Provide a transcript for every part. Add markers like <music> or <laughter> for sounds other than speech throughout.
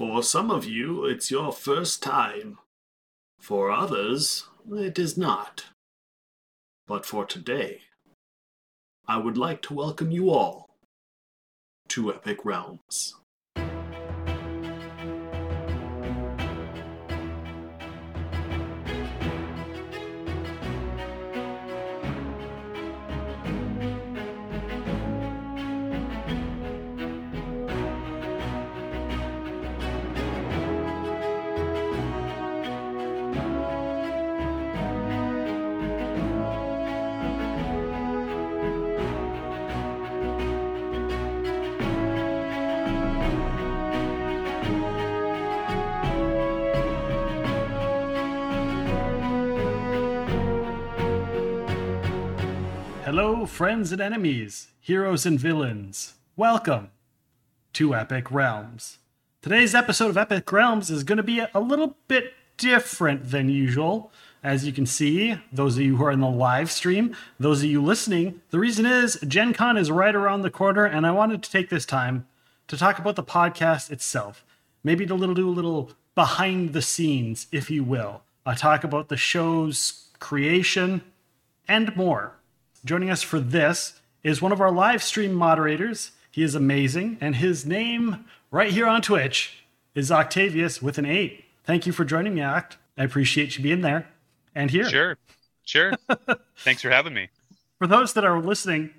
For some of you, it's your first time. For others, it is not. But for today, I would like to welcome you all to Epic Realms. Friends and enemies, heroes and villains. Welcome to Epic Realms. Today's episode of Epic Realms is going to be a little bit different than usual. As you can see, those of you who are in the live stream, those of you listening, the reason is Gen Con is right around the corner, and I wanted to take this time to talk about the podcast itself. Maybe to little do a little behind the scenes, if you will. I talk about the show's creation and more. Joining us for this is one of our live stream moderators. He is amazing, and his name right here on Twitch is Octavius with an eight. Thank you for joining me, Oct. I appreciate you being there and here. Sure, sure. <laughs> Thanks for having me. For those that are listening,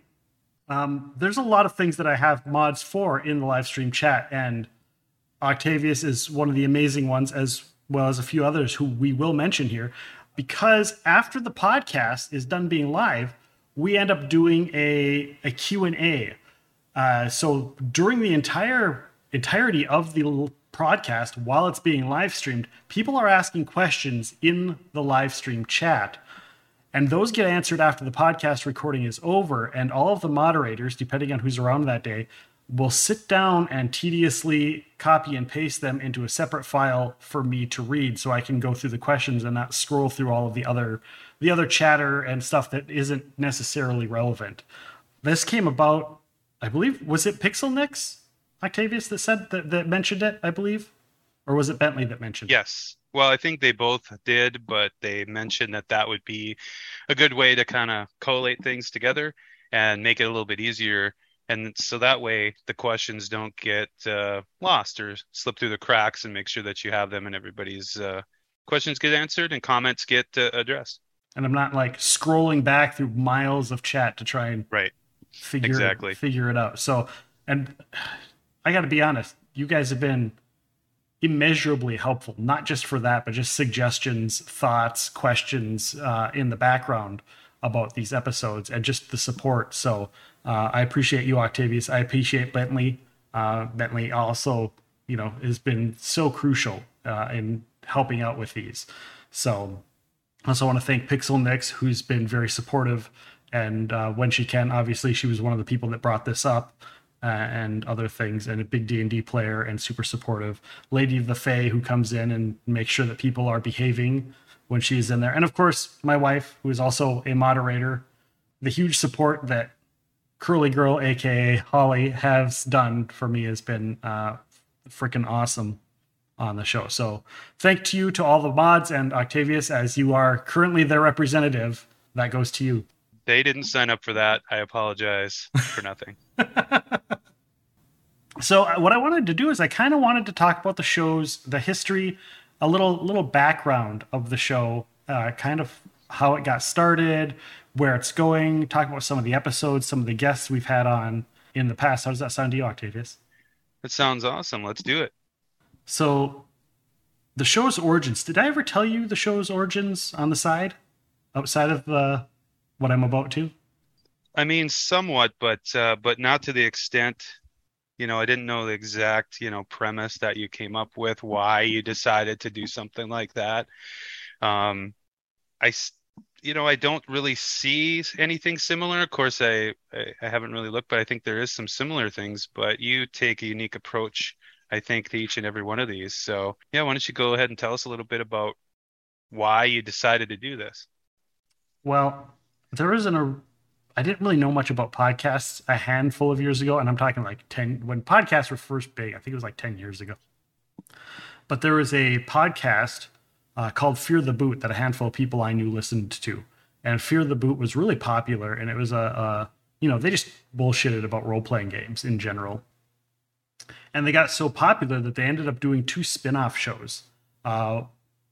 um, there's a lot of things that I have mods for in the live stream chat, and Octavius is one of the amazing ones, as well as a few others who we will mention here. Because after the podcast is done being live, we end up doing a, a q&a uh, so during the entire entirety of the broadcast while it's being live streamed people are asking questions in the live stream chat. And those get answered after the podcast recording is over and all of the moderators depending on who's around that day will sit down and tediously copy and paste them into a separate file for me to read so I can go through the questions and not scroll through all of the other the other chatter and stuff that isn't necessarily relevant. This came about, I believe, was it Pixel Nix, Octavius, that said that, that mentioned it, I believe? Or was it Bentley that mentioned yes. it? Well, I think they both did, but they mentioned that that would be a good way to kind of collate things together and make it a little bit easier and so that way the questions don't get uh, lost or slip through the cracks and make sure that you have them and everybody's uh, questions get answered and comments get uh, addressed and i'm not like scrolling back through miles of chat to try and right figure exactly figure it out so and i got to be honest you guys have been immeasurably helpful not just for that but just suggestions thoughts questions uh, in the background about these episodes and just the support so uh, I appreciate you, Octavius. I appreciate Bentley. Uh, Bentley also, you know, has been so crucial uh, in helping out with these. So, also want to thank Pixel Nix, who's been very supportive. And uh, when she can, obviously, she was one of the people that brought this up. Uh, and other things, and a big D and D player, and super supportive. Lady of the Fae, who comes in and makes sure that people are behaving when she's in there, and of course, my wife, who is also a moderator. The huge support that Curly Girl, aka Holly, has done for me has been uh, freaking awesome on the show. So thank to you to all the mods and Octavius, as you are currently their representative. That goes to you. They didn't sign up for that. I apologize for nothing. <laughs> so uh, what I wanted to do is I kind of wanted to talk about the show's the history, a little little background of the show, uh, kind of how it got started, where it's going, talk about some of the episodes, some of the guests we've had on in the past. How does that sound to you, Octavius? That sounds awesome. Let's do it. So, the show's origins. Did I ever tell you the show's origins on the side, outside of uh, what I'm about to? I mean, somewhat, but uh, but not to the extent. You know, I didn't know the exact you know premise that you came up with, why you decided to do something like that. Um, I you know, I don't really see anything similar. Of course, I, I, I haven't really looked, but I think there is some similar things. But you take a unique approach, I think, each and every one of these. So, yeah, why don't you go ahead and tell us a little bit about why you decided to do this? Well, there isn't a. I didn't really know much about podcasts a handful of years ago, and I'm talking like ten when podcasts were first big. I think it was like ten years ago. But there was a podcast uh, called Fear the Boot that a handful of people I knew listened to, and Fear the Boot was really popular, and it was a, a you know they just bullshitted about role playing games in general, and they got so popular that they ended up doing two spin off shows, uh,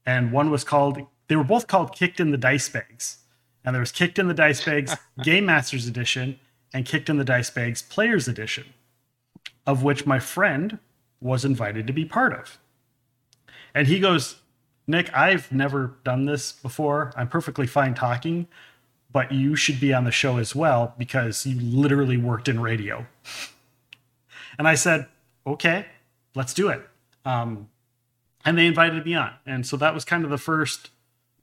and one was called they were both called Kicked in the Dice Bags, and there was Kicked in the Dice Bags <laughs> Game Masters Edition and Kicked in the Dice Bags Players Edition, of which my friend was invited to be part of. And he goes, Nick, I've never done this before. I'm perfectly fine talking, but you should be on the show as well because you literally worked in radio. <laughs> and I said, okay, let's do it. Um, and they invited me on. And so that was kind of the first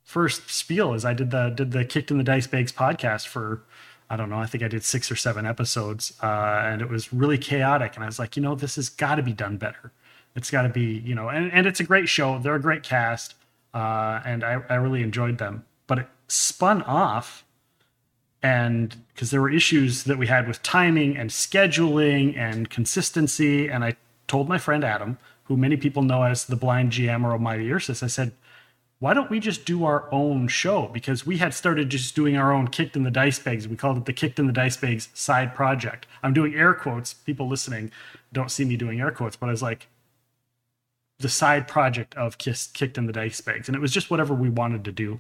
first spiel is I did the did the kicked in the dice bags podcast for I don't know I think I did six or seven episodes uh, and it was really chaotic and I was like you know this has got to be done better it's got to be you know and, and it's a great show they're a great cast uh, and I, I really enjoyed them but it spun off and because there were issues that we had with timing and scheduling and consistency and I told my friend Adam who many people know as the blind GM or Almighty Ursus I said why don't we just do our own show? Because we had started just doing our own Kicked in the Dice Bags. We called it the Kicked in the Dice Bags side project. I'm doing air quotes. People listening don't see me doing air quotes, but I was like, the side project of Kicked in the Dice Bags. And it was just whatever we wanted to do.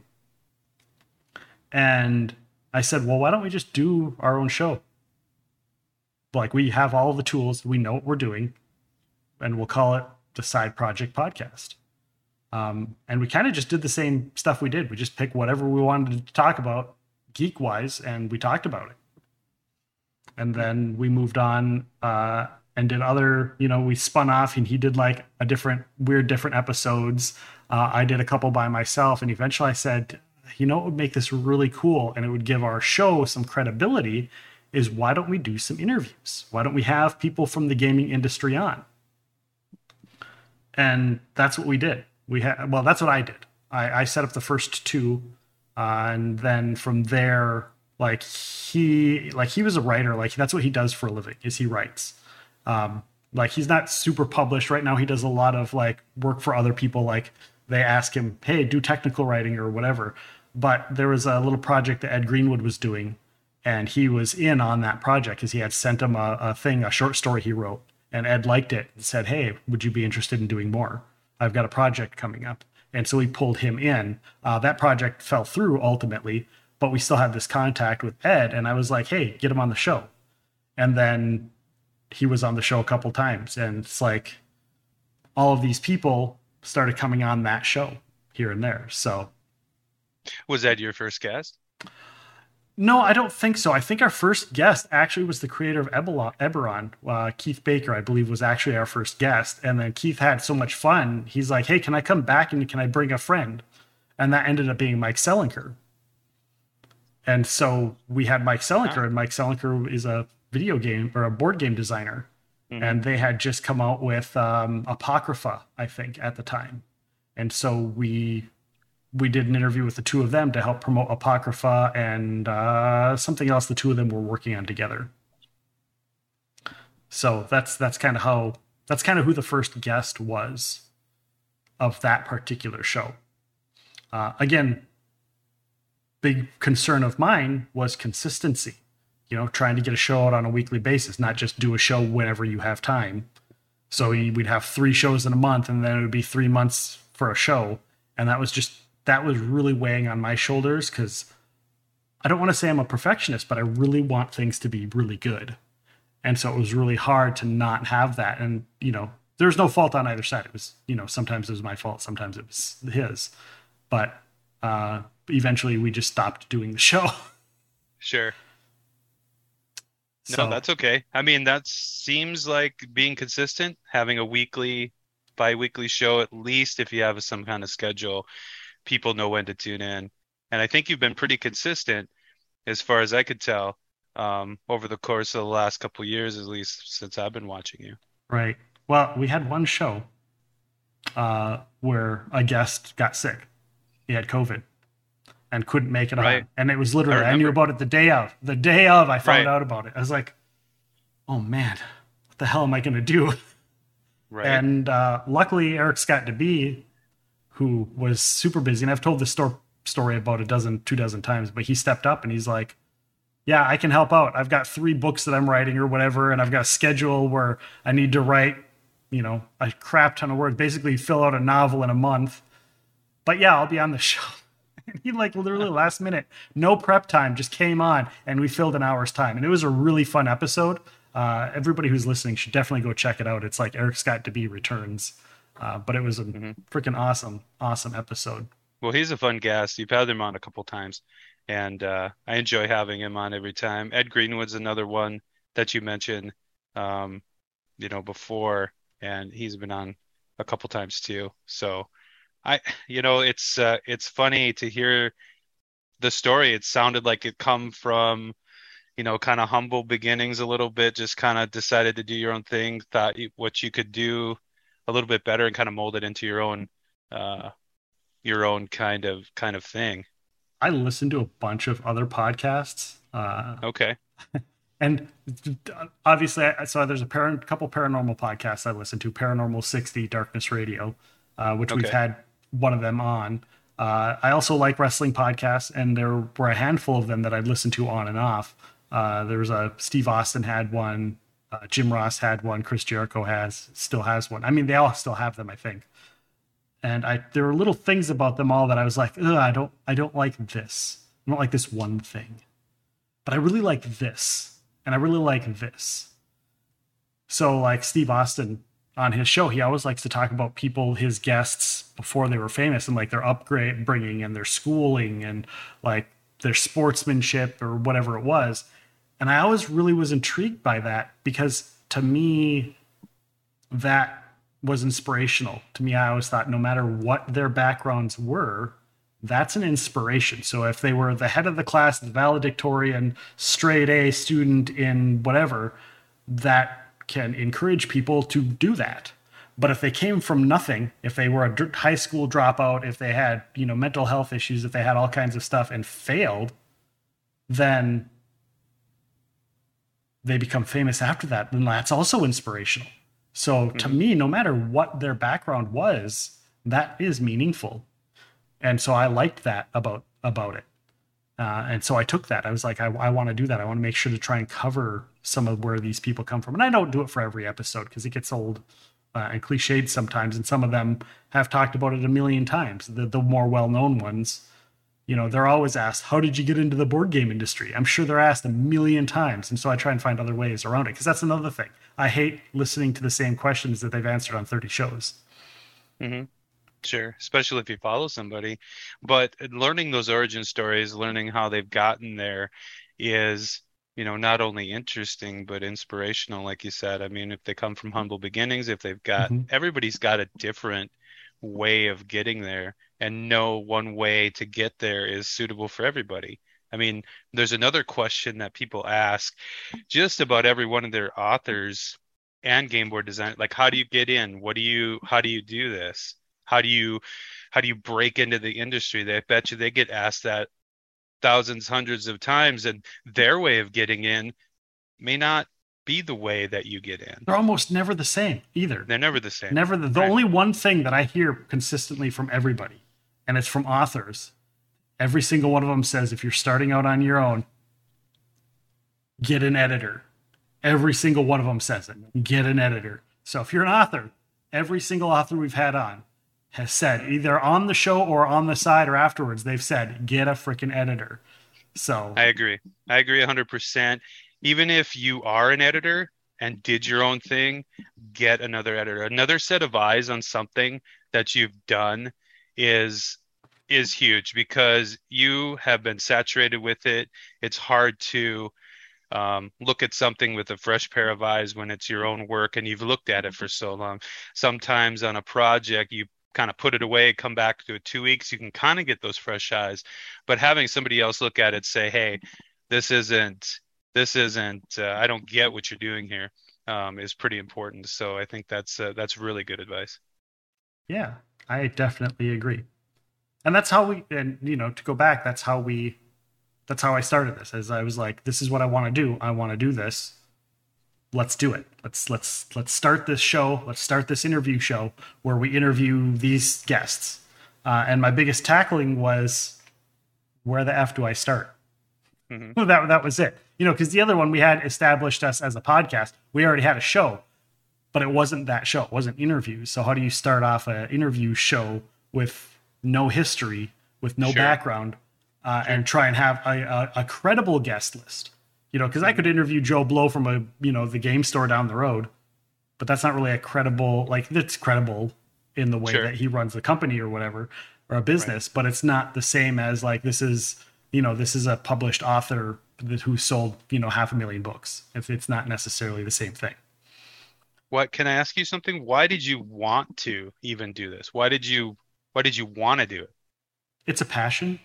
And I said, well, why don't we just do our own show? Like, we have all the tools, we know what we're doing, and we'll call it the Side Project Podcast. Um, and we kind of just did the same stuff we did. We just picked whatever we wanted to talk about geek wise and we talked about it. And then we moved on uh, and did other, you know, we spun off and he did like a different, weird, different episodes. Uh, I did a couple by myself. And eventually I said, you know, what would make this really cool and it would give our show some credibility is why don't we do some interviews? Why don't we have people from the gaming industry on? And that's what we did. We had well that's what i did. I, I set up the first two uh, and then from there like he like he was a writer. Like that's what he does for a living is he writes. Um, like he's not super published. Right now he does a lot of like work for other people. Like they ask him hey do technical writing or whatever but there was a little project that ed greenwood was doing and he was in on that project because he had sent him a, a thing a short story he wrote and ed liked it and said hey would you be interested in doing more I've got a project coming up. And so we pulled him in. Uh, that project fell through ultimately, but we still had this contact with Ed. And I was like, hey, get him on the show. And then he was on the show a couple times. And it's like all of these people started coming on that show here and there. So was that your first guest? No, I don't think so. I think our first guest actually was the creator of Eberron, uh, Keith Baker, I believe, was actually our first guest. And then Keith had so much fun. He's like, hey, can I come back and can I bring a friend? And that ended up being Mike Selinker. And so we had Mike Selinker, and Mike Selinker is a video game or a board game designer. Mm-hmm. And they had just come out with um, Apocrypha, I think, at the time. And so we we did an interview with the two of them to help promote Apocrypha and uh, something else the two of them were working on together. So that's that's kind of how that's kind of who the first guest was of that particular show. Uh, again, big concern of mine was consistency. You know, trying to get a show out on a weekly basis, not just do a show whenever you have time. So we'd have three shows in a month, and then it would be three months for a show, and that was just that was really weighing on my shoulders because I don't want to say I'm a perfectionist, but I really want things to be really good. And so it was really hard to not have that. And, you know, there's no fault on either side. It was, you know, sometimes it was my fault, sometimes it was his. But uh, eventually we just stopped doing the show. Sure. So, no, that's okay. I mean, that seems like being consistent, having a weekly, bi weekly show, at least if you have some kind of schedule people know when to tune in. And I think you've been pretty consistent, as far as I could tell, um, over the course of the last couple years, at least since I've been watching you. Right. Well, we had one show uh, where a guest got sick. He had COVID and couldn't make it right. on. And it was literally, I, I, knew about it the day of. The day of, I found right. out about it. I was like, oh man, what the hell am I going to do? Right. And uh, luckily, Erik Scott de Bie, who was super busy, and I've told this sto- story about a dozen, two dozen times, but he stepped up and he's like, "Yeah, I can help out. I've got three books that I'm writing or whatever, and I've got a schedule where I need to write, you know, a crap ton of words, basically fill out a novel in a month. But yeah, I'll be on the <laughs> show." And he like literally <laughs> last minute, no prep time, just came on and we filled an hour's time, and it was a really fun episode. Uh, everybody who's listening should definitely go check it out. It's like Erik Scott de Bie returns, uh, but it was a Mhm. freaking awesome, awesome episode. Well, he's a fun guest. You've had him on a couple times, and uh, I enjoy having him on every time. Ed Greenwood's another one that you mentioned, um, you know, before, and he's been on a couple times too. So, I, you know, it's uh, it's funny to hear the story. It sounded like it come from, you know, kind of humble beginnings a little bit. Just kind of decided to do your own thing. Thought you, what you could do a little bit better, and kind of mold it into your own. Uh, your own kind of kind of thing. I listened to a bunch of other podcasts, uh, Okay. <laughs> and obviously, I, so there's a par- couple paranormal podcasts I listen to: Paranormal 60, Darkness Radio, uh, which we've had one of them on. Uh, I also like wrestling podcasts, and there were a handful of them that I'd listened to on and off. Uh, there was a Steve Austin had one, uh, Jim Ross had one, Chris Jericho has still has one. I mean, they all still have them, I think. And I there were little things about them all that I was like, I don't I don't like this. I don't like this one thing, but I really like this, and I really like this. So like Steve Austin on his show, he always likes to talk about people, his guests before they were famous, and like their upgrade bringing and their schooling and like their sportsmanship or whatever it was. And I always really was intrigued by that because to me, that was inspirational. To me, I always thought no matter what their backgrounds were, that's an inspiration. So if they were the head of the class, the valedictorian, straight A student in whatever, that can encourage people to do that. But if they came from nothing, if they were a high school dropout, if they had, you know, mental health issues, if they had all kinds of stuff and failed, then they become famous after that, then that's also inspirational. So to me, no matter what their background was, that is meaningful. And so I liked that about about it. Uh, and so I took that. I was like, I, I want to do that. I want to make sure to try and cover some of where these people come from. And I don't do it for every episode because it gets old uh, and cliched sometimes. And some of them have talked about it a million times. The, the more well known ones, you know, they're always asked, How did you get into the board game industry? I'm sure they're asked a million times. And so I try and find other ways around it because that's another thing. I hate listening to the same questions that they've answered on 30 shows. mm-hmm. Sure, especially if you follow somebody. But learning those origin stories, learning how they've gotten there is, you know, not only interesting but inspirational, like you said. I mean, if they come from humble beginnings, if they've got Mhm. everybody's got a different way of getting there, and no one way to get there is suitable for everybody. I mean, there's another question that people ask just about every one of their authors and game board design like how do you get in what do you how do you do this how do you how do you break into the industry they I bet you they get asked that thousands hundreds of times and their way of getting in may not be the way that you get in They're almost never the same either. they're never the same Never the, the Right. only one thing that I hear consistently from everybody, and it's from authors. Every single one of them says if you're starting out on your own, get an editor. Every single one of them says it. Get an editor. So if you're an author, every single author we've had on has said either on the show or on the side or afterwards, they've said get a freaking editor. So I agree. I agree 100%. Even if you are an editor and did your own thing, get another editor. Another set of eyes on something that you've done is is huge because you have been saturated with it. It's hard to um, look at something with a fresh pair of eyes when it's your own work and you've looked at it for so long. Sometimes on a project, you kind of put it away, come back to it two weeks, you can kind of get those fresh eyes. But having somebody else look at it, say, "Hey, this isn't, this isn't, uh, I don't get what you're doing here," um, is pretty important. So I think that's uh, that's really good advice. Yeah, I definitely agree. And that's how we and you know, to go back, that's how we that's how I started this. As I was like, this is what I want to do. I want to do this. let's do it. Let's let's let's start this show. Let's start this interview show where we interview these guests. Uh, and my biggest tackling was, where the f do I start? Mm-hmm. <laughs> that that was it. You know, because the other one we had established us as a podcast. We already had a show, but it wasn't that show. It wasn't interviews. So how do you start off an interview show with no history, with no sure. background, uh, sure. and try and have a, a, a credible guest list? You know, because I could interview Joe Blow from a you know the game store down the road, but that's not really a credible like it's credible in the way sure. that he runs the company or whatever or a business, right. but it's not the same as like this is you know this is a published author who sold you know half a million books. If it's not necessarily the same thing. What can I ask you something? Why did you want to even do this? Why did you why did you want to do it? It's a passion.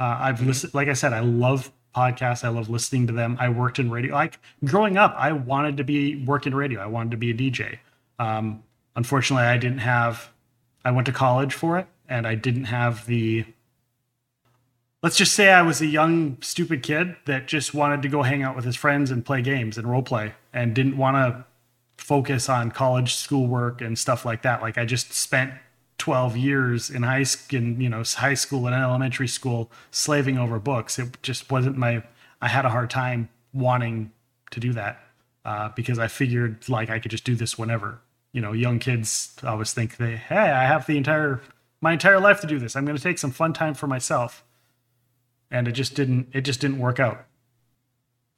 Uh, I've mm-hmm. listened, like I said, I love podcasts. I love listening to them. I worked in radio. Like growing up, I wanted to be working in radio. I wanted to be a DJ. Um, unfortunately, I didn't have. I went to college for it, and I didn't have the. Let's just say I was a young, stupid kid that just wanted to go hang out with his friends and play games and role play, and didn't want to focus on college schoolwork and stuff like that. Like I just spent 12 years in high school, you know, high school and elementary school slaving over books. It just wasn't my, I had a hard time wanting to do that uh, because I figured like I could just do this whenever. You know, young kids always think they, hey, I have the entire, my entire life to do this. I'm going to take some fun time for myself. And it just didn't, it just didn't work out.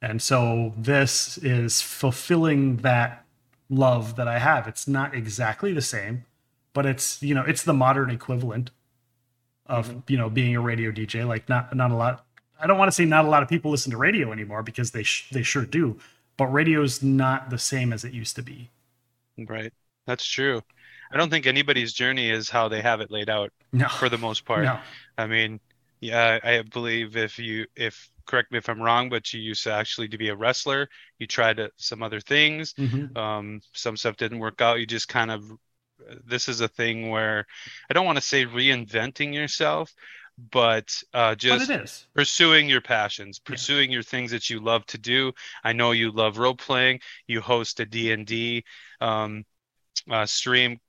And so this is fulfilling that love that I have. It's not exactly the same but it's you know it's the modern equivalent of mm-hmm. you know being a radio DJ. Like not not a lot. I don't want to say not a lot of people listen to radio anymore because they sh- they sure do, but radio's not the same as it used to be. Right, that's true. I don't think anybody's journey is how they have it laid out no. for the most part. No. I mean, yeah, I believe if you if correct me if I'm wrong, but you used to actually to be a wrestler. You tried some other things. Mm-hmm. Um, some stuff didn't work out. You just kind of this is a thing where I don't want to say reinventing yourself, but uh, just but pursuing your passions, pursuing yeah. your things that you love to do. I know you love role playing. You host a D and D um, uh, stream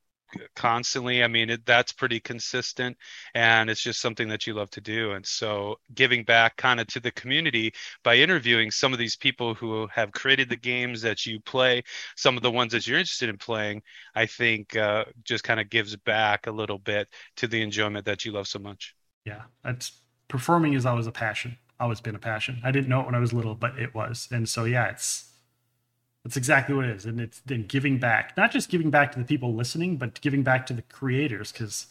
constantly. I mean, it, that's pretty consistent and it's just something that you love to do. And so giving back kind of to the community by interviewing some of these people who have created the games that you play, some of the ones that you're interested in playing, I think uh, just kind of gives back a little bit to the enjoyment that you love so much. Yeah. It's performing is always a passion, always been a passion. I didn't know it when I was little, but it was. And so, yeah, it's, that's exactly what it is. And it's then giving back, not just giving back to the people listening, but giving back to the creators because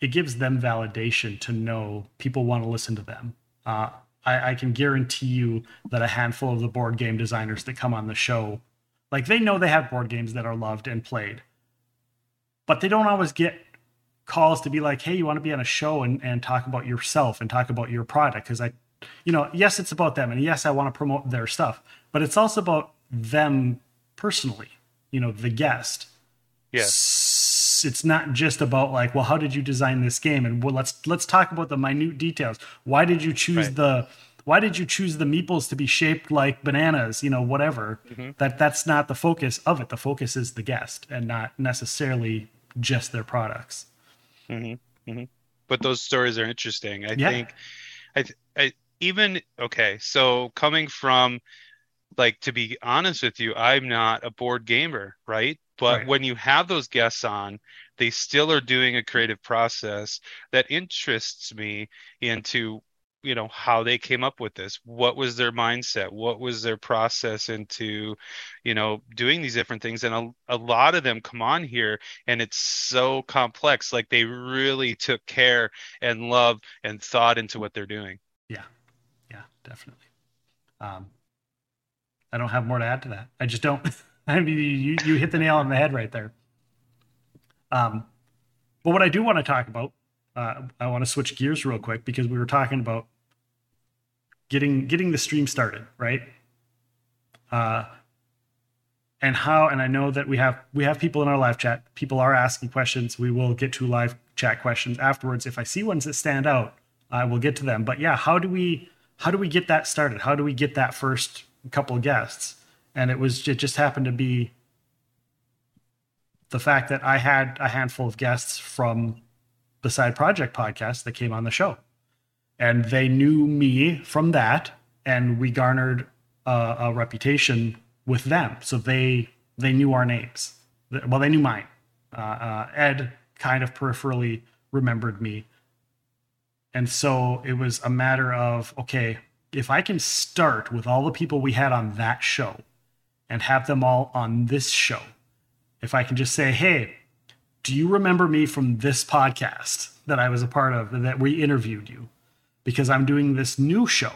it gives them validation to know people want to listen to them. Uh, I, I can guarantee you that a handful of the board game designers that come on the show, like they know they have board games that are loved and played, but they don't always get calls to be like, hey, you want to be on a show and, and talk about yourself and talk about your product? Because I, you know, yes, it's about them. And yes, I want to promote their stuff, but it's also about them personally, you know, the guest. Yes. It's not just about like, well, how did you design this game? And well, let's let's talk about the minute details. Why did you choose right. the why did you choose the meeples to be shaped like bananas? You know, whatever. Mm-hmm. That that's not the focus of it. The focus is the guest and not necessarily just their products. Mm-hmm. Mm-hmm. But those stories are interesting. I yeah. think I, I even okay. So coming from like to be honest with you, I'm not a board gamer, right? But right. when you have those guests on, they still are doing a creative process that interests me into you know how they came up with this. What was their mindset? What was their process into you know doing these different things? And a, a lot of them come on here and it's so complex. Like they really took care and love and thought into what they're doing. Yeah. Yeah definitely. Um I don't have more to add to that. I just don't. <laughs> I mean, you you hit the nail on the head right there. Um, but what I do want to talk about, uh, I want to switch gears real quick because we were talking about getting getting the stream started, right? Uh, and how and I know that we have we have people in our live chat. People are asking questions. We will get to live chat questions afterwards. If I see ones that stand out, I will get to them. But yeah, how do we how do we get that started? How do we get that first couple of guests and it was it just happened to be the fact that I had a handful of guests from the side project podcast that came on the show, and they knew me from that, and we garnered a, a reputation with them. So they they knew our names. Well, they knew mine. Uh, uh, Ed kind of peripherally remembered me, and so it was a matter of okay, if I can start with all the people we had on that show, and have them all on this show, if I can just say, hey, do you remember me from this podcast that I was a part of that we interviewed you? Because I'm doing this new show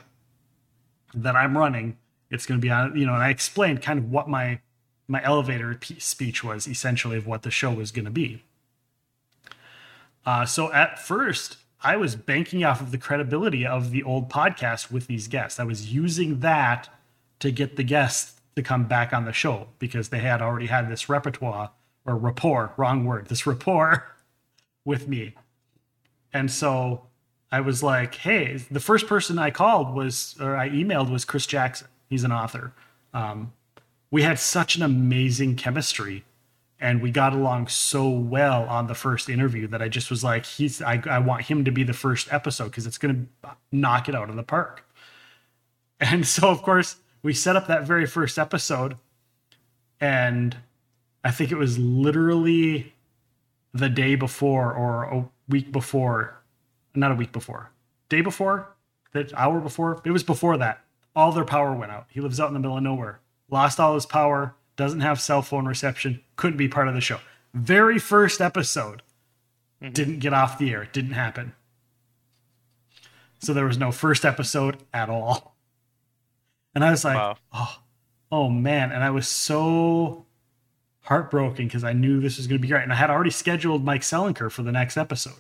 that I'm running. It's going to be on, you know, and I explained kind of what my my elevator speech was essentially of what the show was going to be. Uh, so at first, I was banking off of the credibility of the old podcast with these guests. I was using that to get the guests to come back on the show because they had already had this repertoire or rapport, wrong word, this rapport <laughs> with me. And so I was like, hey, the first person I called was, or I emailed was Chris Jackson. He's an author. Um, we had such an amazing chemistry and we got along so well on the first interview that I just was like, he's, I, I want him to be the first episode because it's going to knock it out of the park. <laughs> And so, of course, we set up that very first episode and I think it was literally the day before or a week before, not a week before, day before, the hour before. It was before that. All their power went out. He lives out in the middle of nowhere, lost all his power, doesn't have cell phone reception, couldn't be part of the show. Very first episode mm-hmm. didn't get off the air. It didn't happen. So there was no first episode at all. And I was like, wow. oh, oh man. And I was so heartbroken because I knew this was going to be great. And I had already scheduled Mike Selinker for the next episode.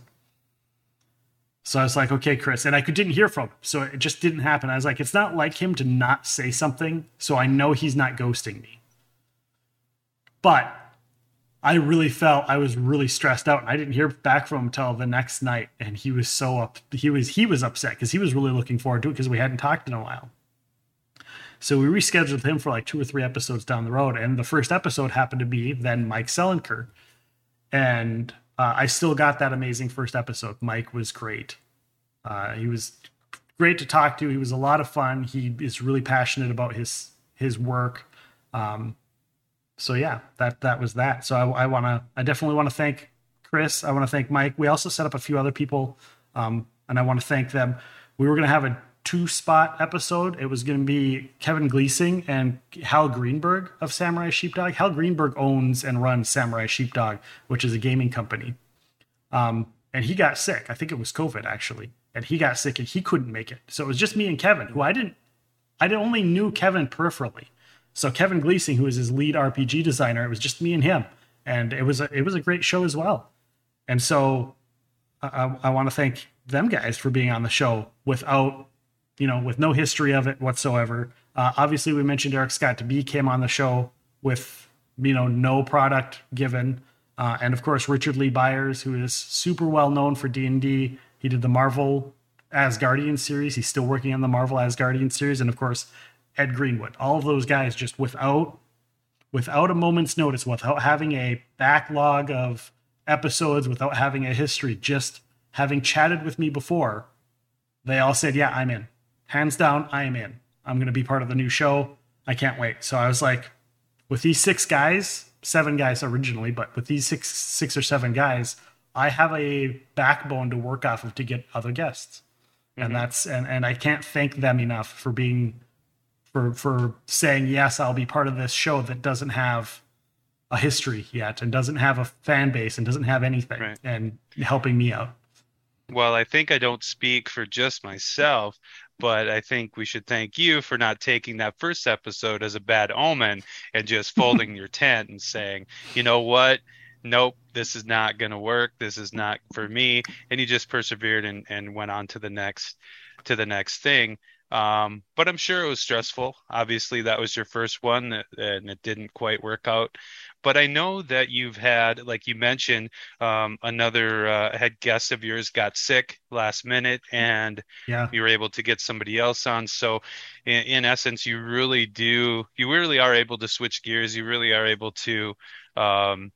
So I was like, okay, Chris. And I could, didn't hear from him. So it just didn't happen. I was like, it's not like him to not say something. So I know he's not ghosting me. But I really felt I was really stressed out. And I didn't hear back from him until the next night. And he was so up. He was, he was upset because he was really looking forward to it because we hadn't talked in a while. So we rescheduled him for like two or three episodes down the road. And the first episode happened to be then Mike Selinker. And uh, I still got that amazing first episode. Mike was great. Uh, he was great to talk to. He was a lot of fun. He is really passionate about his his work. Um, so yeah, that that was that. So I, I want to, I definitely want to thank Chris. I want to thank Mike. We also set up a few other people, um, and I want to thank them. We were going to have a two spot episode. It was going to be Kevin Gleasing and Hal Greenberg of Samurai Sheepdog. Hal Greenberg owns and runs Samurai Sheepdog, which is a gaming company. Um, and he got sick. I think it was COVID actually, and he got sick and he couldn't make it. So it was just me and Kevin, who I didn't, I only knew Kevin peripherally. So Kevin Gleasing, who is his lead RPG designer, it was just me and him, and it was a, it was a great show as well. And so I, I want to thank them guys for being on the show without you know, with no history of it whatsoever. Uh, obviously, we mentioned Erik Scott de Bie came on the show with you know no product given, uh, and of course Richard Lee Byers, who is super well known for D and D. He did the Marvel Asgardian series. He's still working on the Marvel Asgardian series, and of course Ed Greenwood. All of those guys just without without a moment's notice, without having a backlog of episodes, without having a history, just having chatted with me before, they all said, "Yeah, I'm in." hands down, I am in. I'm going to be part of the new show. I can't wait. So I was like, with these six guys, seven guys originally, but with these six, six or seven guys, I have a backbone to work off of to get other guests. Mm-hmm. And that's, and, and I can't thank them enough for being, for, for saying, yes, I'll be part of this show that doesn't have a history yet and doesn't have a fan base and doesn't have anything right. and helping me out. Well, I think I don't speak for just myself, but I think we should thank you for not taking that first episode as a bad omen and just <laughs> folding your tent and saying, you know what? Nope, this is not going to work. This is not for me. And you just persevered and, and went on to the next to the next thing. Um, but I'm sure it was stressful. Obviously, that was your first one, and it didn't quite work out. But I know that you've had, like you mentioned, um, another uh, head guest of yours got sick last minute, and Yeah. you were able to get somebody else on. So, in, in essence, you really do, you really are able to switch gears. You really are able to, um,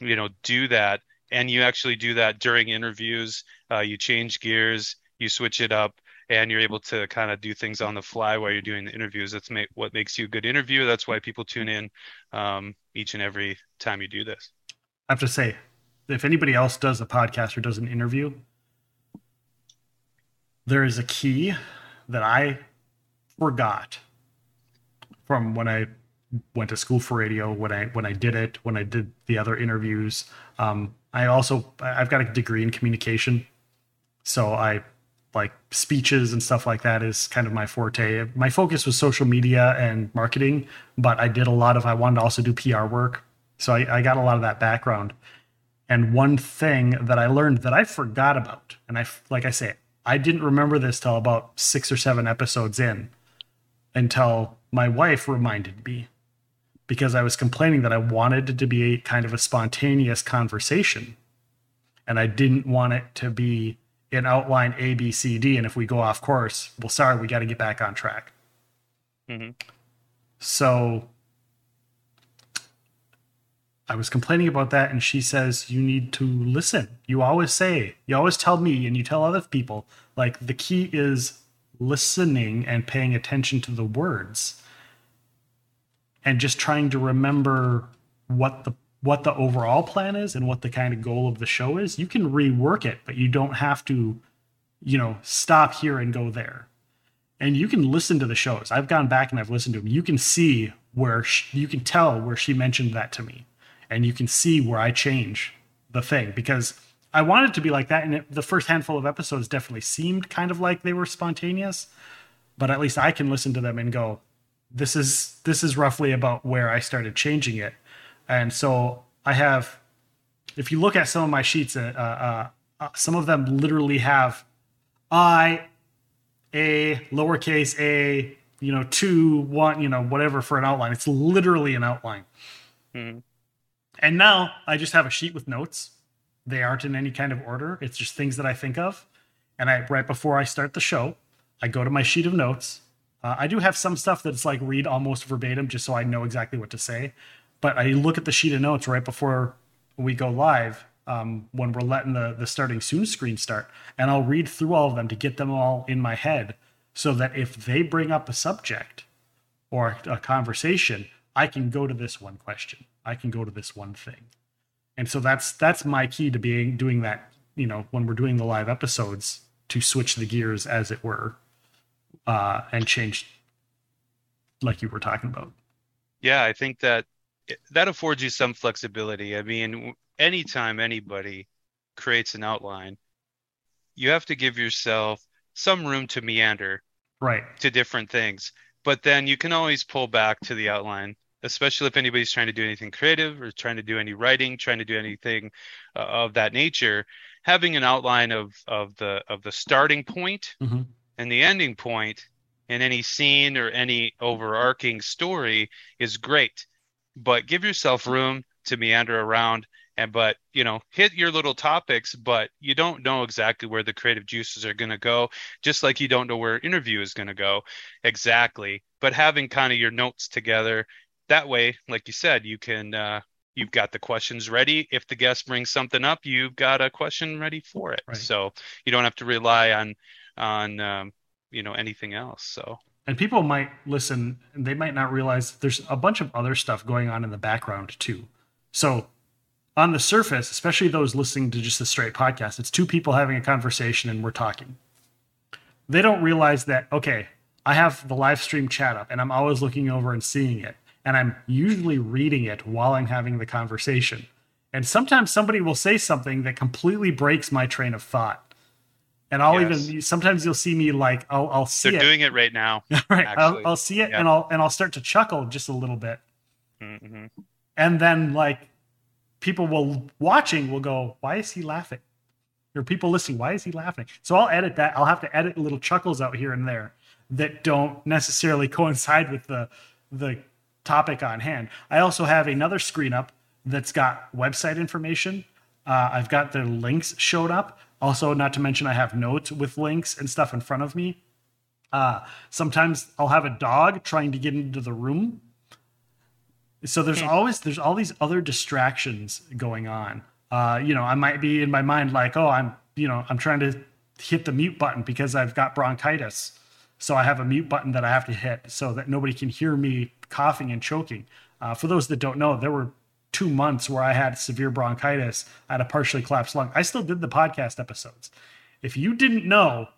you know, do that. And you actually do that during interviews. Uh, you change gears, you switch it up, and you're able to kind of do things on the fly while you're doing the interviews. That's what makes you a good interviewer. That's why people tune in um, each and every time you do this. I have to say, if anybody else does a podcast or does an interview, there is a key that I forgot from when I went to school for radio, when I when I did it, when I did the other interviews. Um, I also I've got a degree in communication, so I like speeches and stuff like that is kind of my forte. My focus was social media and marketing, but I did a lot of I wanted to also do PR work, so I, I got a lot of that background. And one thing that I learned that I forgot about, and I like I say, I didn't remember this till about six or seven episodes in, until my wife reminded me, because I was complaining that I wanted it to be a kind of a spontaneous conversation, and I didn't want it to be an outline A, B, C, D, and if we go off course, well, sorry, we got to get back on track. Mhm. So I was complaining about that, and she says, You need to listen. You always say, you always tell me, and you tell other people, like the key is listening and paying attention to the words and just trying to remember what the what the overall plan is and what the kind of goal of the show is you can rework it but you don't have to you know stop here and go there. And you can listen to the shows. I've gone back and i've listened to them you can see where sh you can tell where she mentioned that to me. And you can see where i change the thing because i wanted it to be like that. And it, the first handful of episodes definitely seemed kind of like they were spontaneous but at least i can listen to them and go this is this is roughly about where i started changing it and so i have if you look at some of my sheets uh, uh, uh, some of them literally have i a lowercase a you know two one you know whatever for an outline. It's literally an outline. Mhm. and now i just have a sheet with notes. They aren't in any kind of order. It's just things that i think of. And i right before i start the show i go to my sheet of notes. Uh, i do have some stuff that's like read almost verbatim just so i know exactly what to say but i look at the sheet of notes right before we go live um, when we're letting the, the starting soon screen start and i'll read through all of them to get them all in my head so that if they bring up a subject or a conversation i can go to this one question. I can go to this one thing. And so that's that's my key to being doing that you know when we're doing the live episodes to switch the gears as it were uh and change like you were talking about. Yeah, I think that that affords you some flexibility. I mean, anytime anybody creates an outline, you have to give yourself some room to meander right to different things. But then you can always pull back to the outline, especially if anybody's trying to do anything creative or trying to do any writing, trying to do anything uh, of that nature. Having an outline of of the of the starting point Mhm. and the ending point in any scene or any overarching story is great but give yourself room to meander around and but you know hit your little topics but you don't know exactly where the creative juices are going to go just like you don't know where interview is going to go exactly. But having kind of your notes together that way like you said you can uh you've got the questions ready. If the guest brings something up you've got a question ready for it. Right. so you don't have to rely on on um, you know anything else so and people might listen and they might not realize there's a bunch of other stuff going on in the background too. So on the surface especially those listening to just a straight podcast it's two people having a conversation and we're talking. They don't realize that okay i have the live stream chat up and i'm always looking over and seeing it and i'm usually reading it while i'm having the conversation. And sometimes somebody will say something that completely breaks my train of thought and i'll Yes. even sometimes you'll see me like i'll, I'll see they're it doing it right now <laughs> right I'll. I'll see it Yeah. and i'll and i'll start to chuckle just a little bit hmm and then like people will watching will go why is he laughing or people listening why is he laughing so i'll edit that i'll have to edit little chuckles out here and there that don't necessarily <laughs> coincide with the the topic on hand. I also have another screen up that's got website information. Uh, I've got the links showed up. Also, not to mention, I have notes with links and stuff in front of me. Uh, sometimes I'll have a dog trying to get into the room. So there's always there's all these other distractions going on. Uh, you know, I might be in my mind like, oh, I'm you know, I'm trying to hit the mute button because I've got bronchitis. So I have a mute button that I have to hit so that nobody can hear me coughing and choking. Uh, for those that don't know, there were two months where I had severe bronchitis. I had a partially collapsed lung. I still did the podcast episodes. If you didn't know,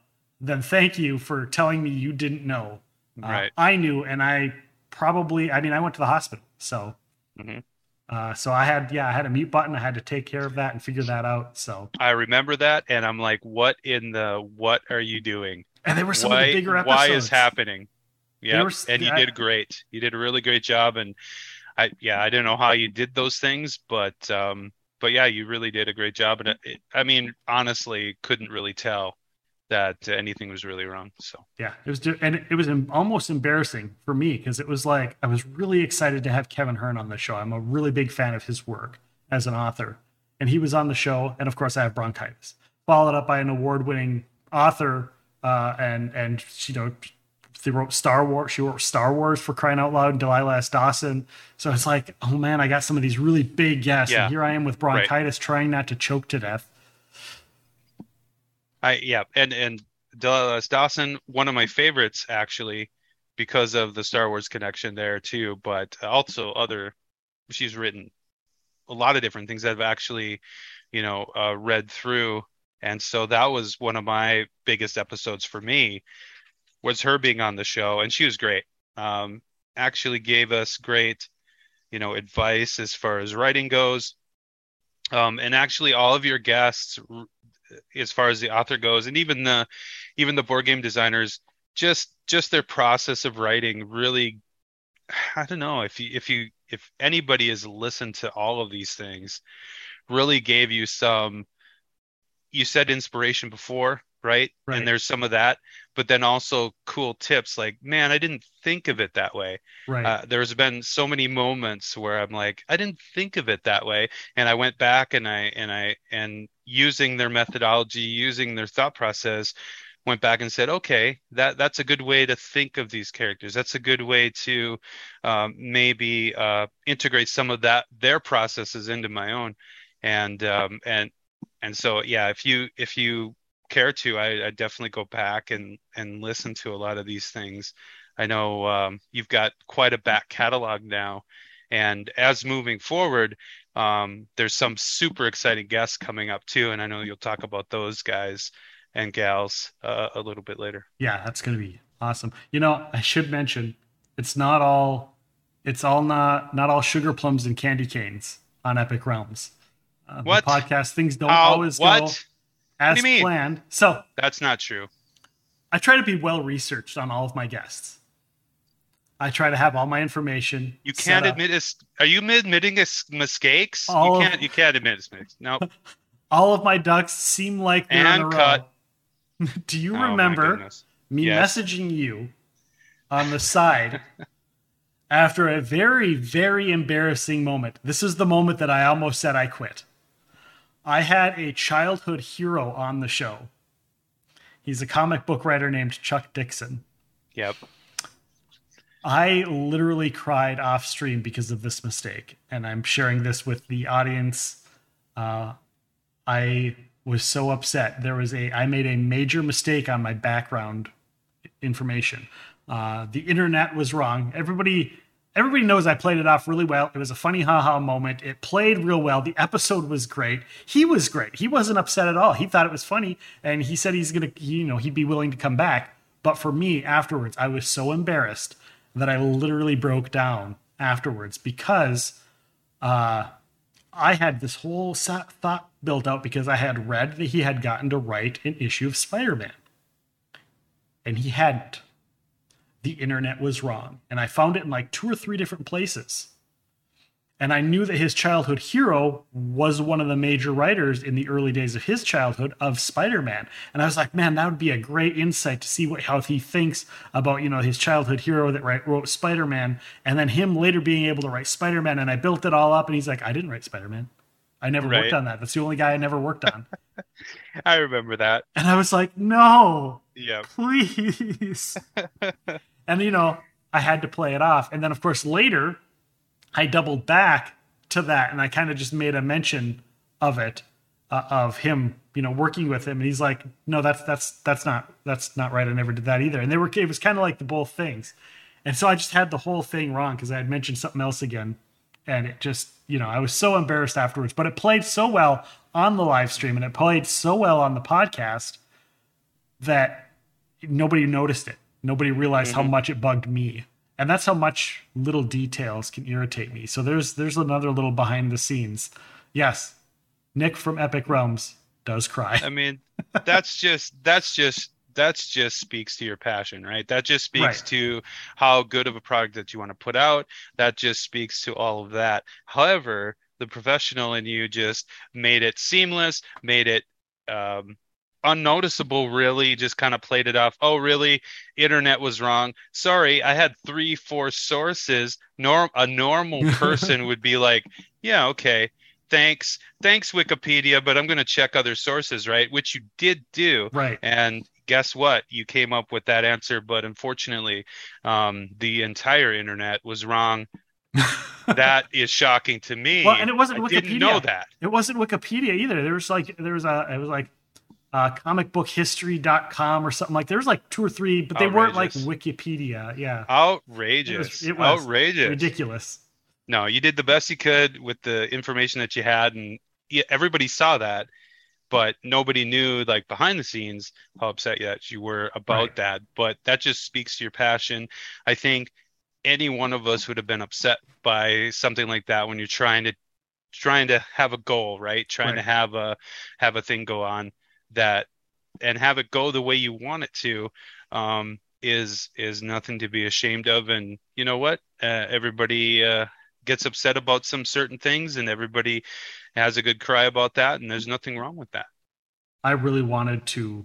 then thank you for telling me you didn't know. Uh, right. I knew, and I probably, I mean, I went to the hospital. So, mm-hmm. uh, so I had, yeah, I had a mute button. I had to take care of that and figure that out. So I remember that, and I'm like, what in the what are you doing? And they were some why, of the bigger episodes. Why is happening? Yeah, and you I, did great. You did a really great job, and I yeah, I don't know how you did those things, but um, but yeah, you really did a great job, and it, I mean, honestly, couldn't really tell that anything was really wrong. So yeah, it was, and it was almost embarrassing for me because it was like I was really excited to have Kevin Hearne on the show. I'm a really big fan of his work as an author, and he was on the show, and of course, I have bronchitis. Followed up by an award-winning author, uh, and and you know they wrote Star Wars. She wrote Star Wars for crying out loud. Delilah S. Dawson. So it's like, oh man, I got some of these really big guests, yeah. and here I am with bronchitis, right. trying not to choke to death. I yeah, and and Delilah S. Dawson, one of my favorites actually, because of the Star Wars connection there too, but also other. She's written a lot of different things that I've actually, you know, uh, read through, and so that was one of my biggest episodes for me was her being on the show, and she was great. Um, actually gave us great, you know, advice as far as writing goes. Um, and actually, all of your guests, as far as the author goes, and even the even the board game designers, just just their process of writing really, I don't know if you if you if anybody has listened to all of these things, really gave you some. You said inspiration before right? right? And there's some of that, but then also cool tips like, man, I didn't think of it that way. Right. Uh, there's been so many moments where I'm like, I didn't think of it that way, and I went back and I and I and using their methodology, using their thought process, went back and said, okay, that that's a good way to think of these characters. That's a good way to um, maybe uh, integrate some of that their processes into my own, and um, and and so yeah, if you if you care to, I, I, definitely go back and and listen to a lot of these things. I know um, you've got quite a back catalog now, and as moving forward, um, there's some super exciting guests coming up too, and I know you'll talk about those guys and gals uh, a little bit later. Yeah, that's going to be awesome. You know, I should mention it's not all it's all not not all sugar plums and candy canes on Epic Realms. Uh, what podcast things don't always what? go as planned. So that's not true. I try to be well researched on all of my guests. I try to have all my information. You can't admit it. Are you admitting mistakes? All you can't. Of, you can't admit mistakes. No. Nope. <laughs> all of my ducks seem like they're and in a cut. row. <laughs> Do you oh, remember me yes. messaging you on the side <laughs> after a very, very embarrassing moment? This is the moment that I almost said I quit. I had a childhood hero on the show. He's a comic book writer named Chuck Dixon. Yep. I literally cried off stream because of this mistake, and I'm sharing this with the audience. Uh, I was so upset. There was a I made a major mistake on my background information. Uh, the internet was wrong. Everybody everybody knows I played it off really well. It was a funny haha moment. It played real well. The episode was great. He was great. He wasn't upset at all. He thought it was funny, and he said he's gonna, you know, he'd be willing to come back. But for me, afterwards, I was so embarrassed that I literally broke down afterwards because uh, I had this whole thought built out because I had read that he had gotten to write an issue of Spider-Man, and he hadn't the internet was wrong. And I found it in like two or three different places. And I knew that his childhood hero was one of the major writers in the early days of his childhood of Spider-Man. And I was like, man, that would be a great insight to see what how he thinks about, you know, his childhood hero that write, wrote Spider-Man and then him later being able to write Spider-Man. And I built it all up and he's like, I didn't write Spider-Man. I never Right. worked on that. That's the only guy I never worked on. <laughs> I remember that. and I was like, no, Yeah. please. <laughs> and you know, I had to play it off. And then of course later I doubled back to that and I kind of just made a mention of it uh, of him, you know, working with him and he's like, "No, that's that's that's not that's not right. I never did that either." And they were it was kind of like the both things. And so I just had the whole thing wrong cuz I had mentioned something else again and it just, you know, I was so embarrassed afterwards, but it played so well on the live stream and it played so well on the podcast that nobody noticed it. Nobody realized how much it bugged me. And that's how much little details can irritate me. So there's there's another little behind the scenes. Yes, Nick from Epic Realms does cry. I mean, <laughs> that's just that's just that's just speaks to your passion, right? That just speaks Right. to how good of a product that you want to put out. That just speaks to all of that. However, the professional in you just made it seamless, made it um, unnoticeable. Really, just kind of played it off. Oh, really? Internet was wrong. Sorry, I had three, four sources. Norm, a normal <laughs> person would be like, yeah, okay thanks thanks wikipedia but i'm going to check other sources right which you did do Right. and guess what you came up with that answer but unfortunately um, the entire internet was wrong <laughs> that is shocking to me Well, and it wasn't I Wikipedia. didn't know that It wasn't Wikipedia either. There was like there was a it was like uh comicbookhistory.com or something like there was like two or three, but they weren't like Wikipedia. Yeah. outrageous it was outrageous Ridiculous. no you did the best you could with the information that you had and yeah, everybody saw that but nobody knew like behind the scenes how upset that you were about Right. that but that just speaks to your passion i think any one of us would have been upset by something like that when you're trying to trying to have a goal right trying to have a have a thing go on that and have it go the way you want it to um is is nothing to be ashamed of and you know what uh, everybody uh gets upset about some certain things and everybody has a good cry about that and there's nothing wrong with that I really wanted to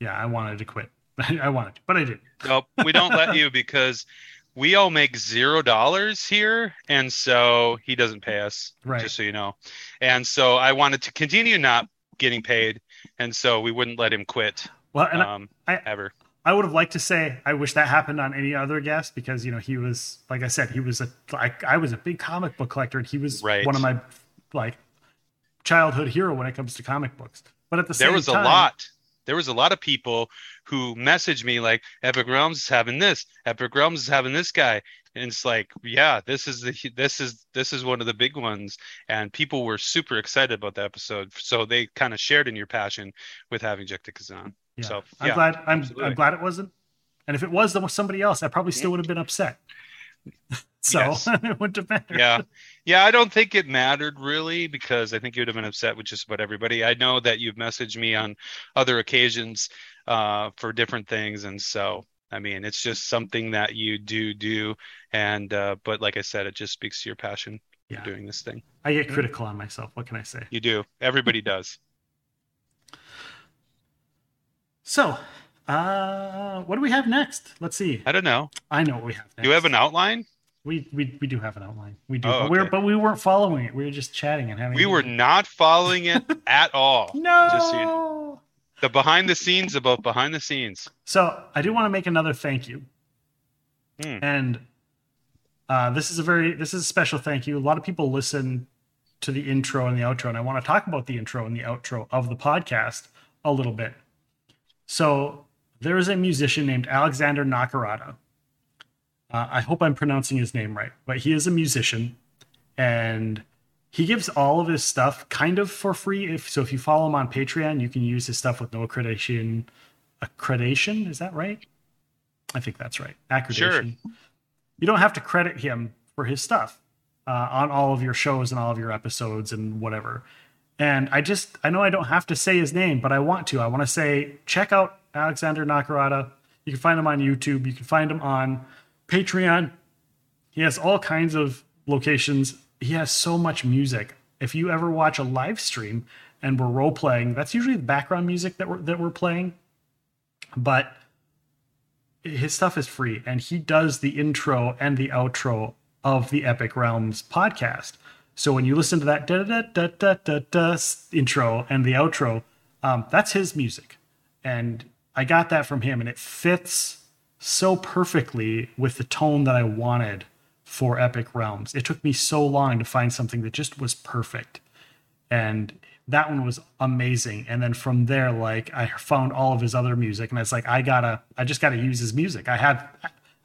yeah, I wanted to quit. <laughs> I wanted to, but I didn't. nope we don't let you <laughs> because we all make zero dollars here and so he doesn't pay us Right. just so you know and so i wanted to continue not getting paid and so we wouldn't let him quit Well, and um I- ever I would have liked to say I wish that happened on any other guest because you know he was like I said he was a like I was a big comic book collector and he was Right. one of my like childhood hero when it comes to comic books. But at the same time, there same was a time, lot there was a lot of people who messaged me like epic realms is having this epic realms is having this guy and it's like yeah this is the this is this is one of the big ones and people were super excited about the episode so they kind of shared in your passion with having Jack Kazan. Yeah. so I'm yeah glad I'm. I'm glad it wasn't. And if it was then somebody else, I probably still would have been upset. <laughs> so Yes. <laughs> it wouldn't have mattered. yeah yeah i don't think it mattered really because i think you would have been upset with just about everybody i know that you've messaged me on other occasions uh, for different things and so i mean it's just something that you do do and uh, but like i said it just speaks to your passion Yeah. for doing this thing I get critical on myself. What can I say? you do everybody <laughs> does So, uh, what do we have next? Let's see. i don't know I know what we have next. do you have an outline We we we do have an outline. We do, Oh, but we're but we weren't following it. We were just chatting and having. we were not following it <laughs> at all no. just so you know. The behind the scenes about behind the scenes So I do want to make another thank you, Hmm. and uh, this is a very this is a special thank you. A lot of people listen to the intro and the outro, and I want to talk about the intro and the outro of the podcast a little bit. So there is a musician named Alexander Nakarada. Uh, I hope I'm pronouncing his name right, but he is a musician, and he gives all of his stuff kind of for free. If so, if you follow him on Patreon, you can use his stuff with no accreditation. Accreditation is that right? I think that's right. Accreditation. Sure. You don't have to credit him for his stuff uh, on all of your shows and all of your episodes and whatever. And I just, I know I don't have to say his name, but I want to. I want to say, check out Alexander Nakarada. You can find him on YouTube. You can find him on Patreon. He has all kinds of locations he has so much music. If you ever watch a live stream and we're role playing, that's usually the background music that we're that we're playing. But his stuff is free and he does the intro and the outro of the Epic Realms podcast. So when you listen to that da da da da da da intro and the outro, um, that's his music, and I got that from him, and it fits so perfectly with the tone that I wanted for Epic Realms. It took me so long to find something that just was perfect, and that one was amazing. And then from there, like I found all of his other music, and it's like I gotta, I just gotta use his music. I have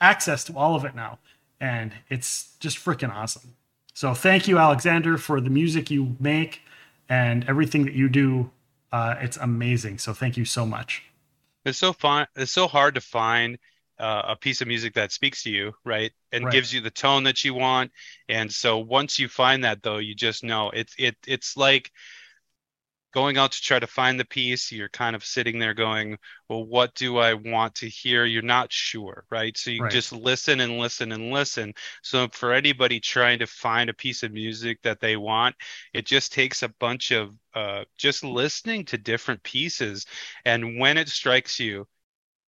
access to all of it now, and it's just freaking awesome. So thank you, Alexander, for the music you make and everything that you do. Uh, it's amazing. So thank you so much. It's so fun. It's so hard to find uh, a piece of music that speaks to you, right, and right. gives you the tone that you want. And so once you find that, though, you just know it's it it's like going out to try to find the piece you're kind of sitting there going well what do i want to hear you're not sure right so you right. just listen and listen and listen so for anybody trying to find a piece of music that they want it just takes a bunch of uh, just listening to different pieces and when it strikes you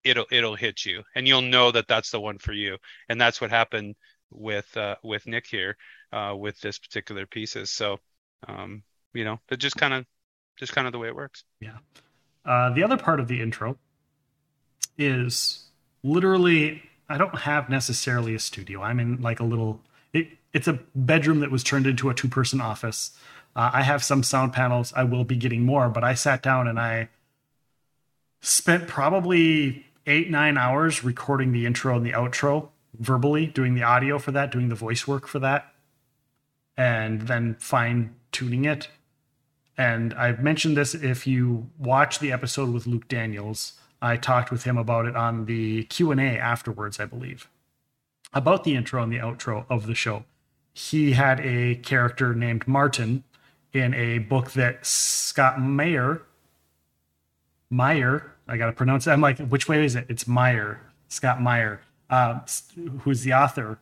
it'll it'll hit you and you'll know that that's the one for you and that's what happened with uh, with nick here uh, with this particular pieces so um, you know it just kind of just kind of the way it works. Yeah. Uh, the other part of the intro is literally I don't have necessarily a studio. I'm in like a little. It, it's a bedroom that was turned into a two person office. Uh, I have some sound panels. I will be getting more, but I sat down and I spent probably eight nine hours recording the intro and the outro verbally, doing the audio for that, doing the voice work for that, and then fine tuning it and I've mentioned this if you watch the episode with Luke Daniels, I talked with him about it on the Q&A afterwards, I believe. About the intro and the outro of the show. He had a character named Martin in a book that Scott Meyer Meyer, I got to pronounce it. I'm like, which way is it? It's Meyer, Scott Meyer, uh, who's the author,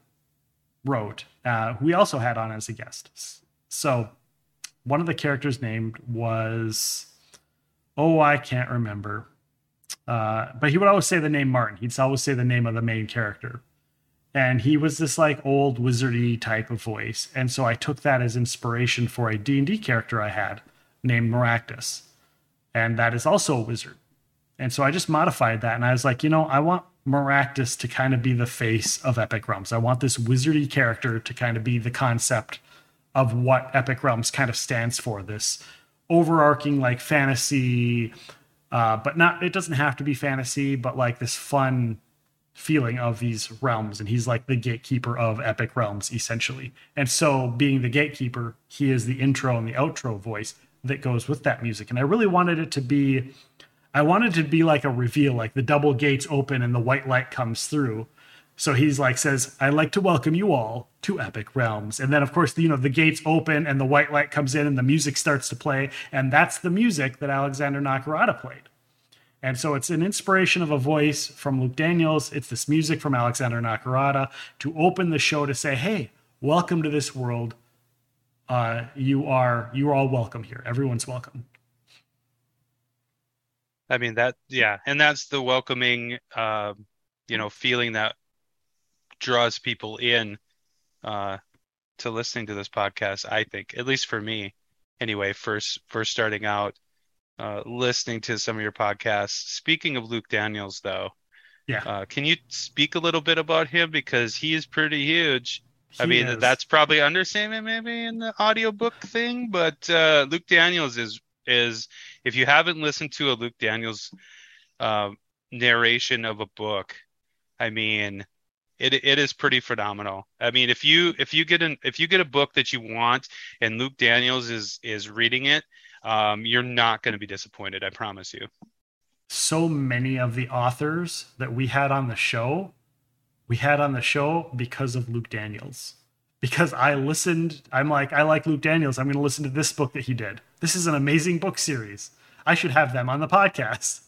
wrote, uh, who we also had on as a guest. So one of the characters named was oh i can't remember uh, but he would always say the name martin he'd always say the name of the main character and he was this like old wizardy type of voice and so i took that as inspiration for a d&d character i had named maractus and that is also a wizard and so i just modified that and i was like you know i want maractus to kind of be the face of epic realms i want this wizardy character to kind of be the concept of what Epic Realms kind of stands for. This overarching like fantasy, uh, but not it doesn't have to be fantasy, but like this fun feeling of these realms. And he's like the gatekeeper of Epic Realms, essentially. And so being the gatekeeper, he is the intro and the outro voice that goes with that music. And I really wanted it to be I wanted to be like a reveal, like the double gates open and the white light comes through so he's like says, "I'd like to welcome you all to Epic Realms." And then of course, you know, the gates open and the white light comes in and the music starts to play, and that's the music that Alexander Nakarada played. And so it's an inspiration of a voice from Luke Daniels. It's this music from Alexander Nakarada to open the show to say, "Hey, welcome to this world. Uh, you are you are all welcome here. Everyone's welcome." I mean that, yeah, and that's the welcoming, uh, you know, feeling that draws people in uh, to listening to this podcast. I think, at least for me, anyway. First, first starting out, uh, listening to some of your podcasts. Speaking of Luke Daniels, though, yeah, uh, can you speak a little bit about him because he is pretty huge. He I mean, is. that's probably understatement maybe in the audiobook thing, but uh, Luke Daniels is is if you haven't listened to a Luke Daniels uh, narration of a book, I mean, it it is pretty phenomenal. I mean, if you if you get an if you get a book that you want and Luke Daniels is is reading it, um, you're not going to be disappointed. I promise you. So many of the authors that we had on the show, we had on the show because of Luke Daniels. Because I listened, I'm like, I like Luke Daniels. I'm going to listen to this book that he did. This is an amazing book series. I should have them on the podcast.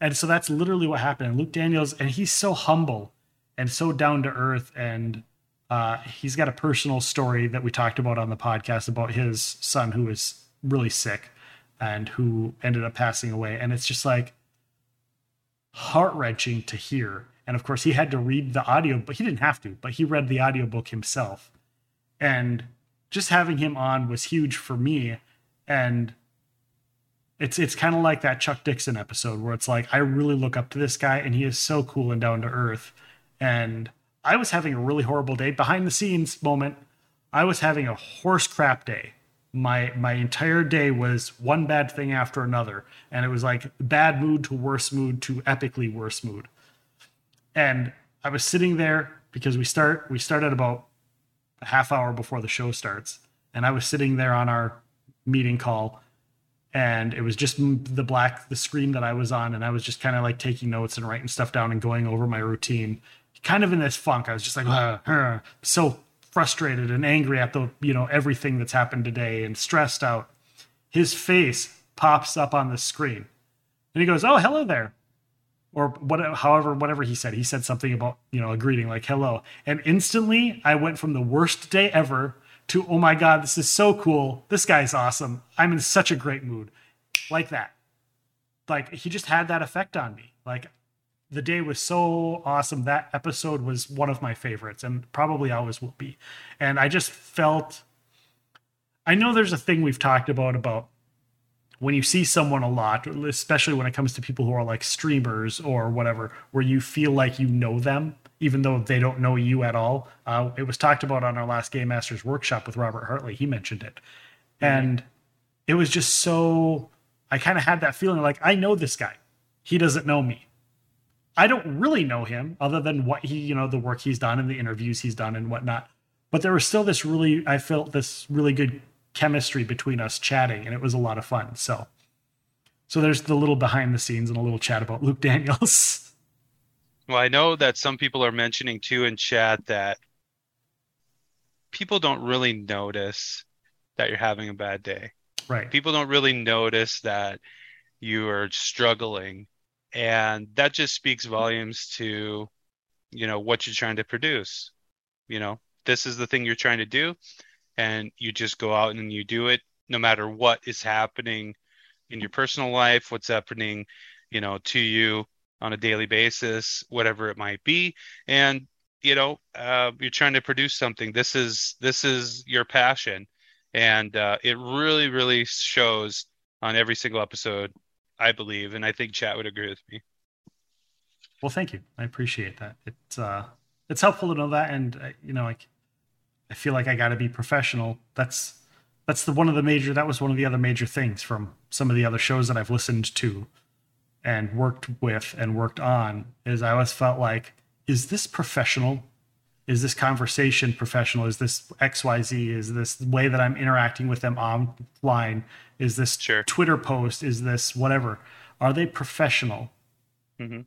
And so that's literally what happened. Luke Daniels, and he's so humble and so down to earth and Uh, he's got a personal story that we talked about on the podcast about his son who was really sick and who ended up passing away. And it's just like heart wrenching to hear. And of course, he had to read the audio, but he didn't have to, but he read the audiobook himself. And just having him on was huge for me. And it's it's kind of like that Chuck Dixon episode where it's like I really look up to this guy and he is so cool and down to earth. And I was having a really horrible day. Behind the scenes moment, I was having a horse crap day. My my entire day was one bad thing after another, and it was like bad mood to worse mood to epically worse mood. And I was sitting there because we start we start at about a half hour before the show starts, and I was sitting there on our meeting call, and it was just the black the screen that I was on, and I was just kind of like taking notes and writing stuff down and going over my routine kind of in this funk. I was just like, uh, uh, so frustrated and angry at the, you know, everything that's happened today and stressed out. His face pops up on the screen and he goes, Oh, hello there. Or whatever, however, whatever he said, he said something about, you know, a greeting like hello. And instantly I went from the worst day ever to, oh my God, this is so cool. This guy's awesome. I'm in such a great mood. Like that. Like he just had that effect on me. Like the day was so awesome. That episode was one of my favorites and probably always will be. And I just felt I know there's a thing we've talked about about when you see someone a lot, especially when it comes to people who are like streamers or whatever, where you feel like you know them, even though they don't know you at all. Uh, it was talked about on our last Game Masters workshop with Robert Hartley. He mentioned it. Mm-hmm. And it was just so, I kind of had that feeling like, I know this guy. He doesn't know me. I don't really know him other than what he, you know, the work he's done and the interviews he's done and whatnot. But there was still this really, I felt this really good chemistry between us chatting, and it was a lot of fun. So, so there's the little behind the scenes and a little chat about Luke <laughs> Daniels. Well, I know that some people are mentioning too in chat that people don't really notice that you're having a bad day. Right. People don't really notice that you are struggling and that just speaks volumes to you know what you're trying to produce you know this is the thing you're trying to do and you just go out and you do it no matter what is happening in your personal life what's happening you know to you on a daily basis whatever it might be and you know uh, you're trying to produce something this is this is your passion and uh, it really really shows on every single episode I believe, and I think chat would agree with me. Well, thank you. I appreciate that. It's uh, it's helpful to know that, and uh, you know, like I feel like I got to be professional. That's that's the one of the major. That was one of the other major things from some of the other shows that I've listened to and worked with and worked on. Is I always felt like, is this professional? Is this conversation professional? Is this X Y Z? Is this the way that I'm interacting with them online? Is this sure. Twitter post? Is this whatever? Are they professional? Mm-hmm.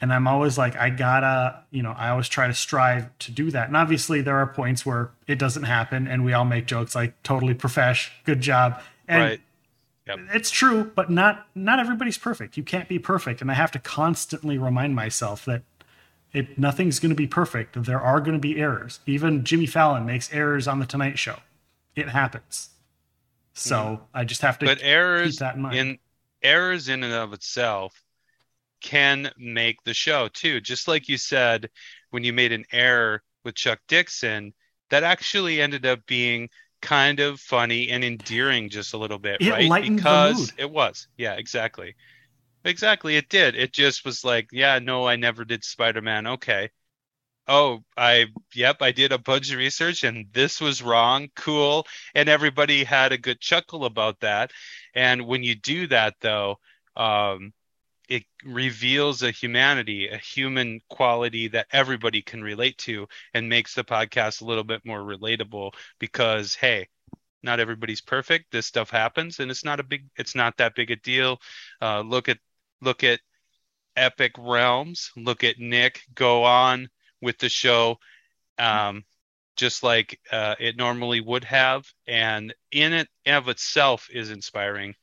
And I'm always like, I gotta, you know, I always try to strive to do that. And obviously, there are points where it doesn't happen, and we all make jokes like, "Totally profesh, good job." And right. Yep. It's true, but not not everybody's perfect. You can't be perfect, and I have to constantly remind myself that it nothing's going to be perfect. There are going to be errors. Even Jimmy Fallon makes errors on the Tonight Show. It happens. So mm. I just have to but errors in, in errors in and of itself can make the show too. Just like you said when you made an error with Chuck Dixon, that actually ended up being kind of funny and endearing just a little bit, it right? Because it was. Yeah, exactly. Exactly, it did. It just was like, yeah, no, I never did Spider-Man. Okay oh i yep i did a bunch of research and this was wrong cool and everybody had a good chuckle about that and when you do that though um, it reveals a humanity a human quality that everybody can relate to and makes the podcast a little bit more relatable because hey not everybody's perfect this stuff happens and it's not a big it's not that big a deal uh, look at look at epic realms look at nick go on with the show, um, just like uh, it normally would have, and in it of itself is inspiring.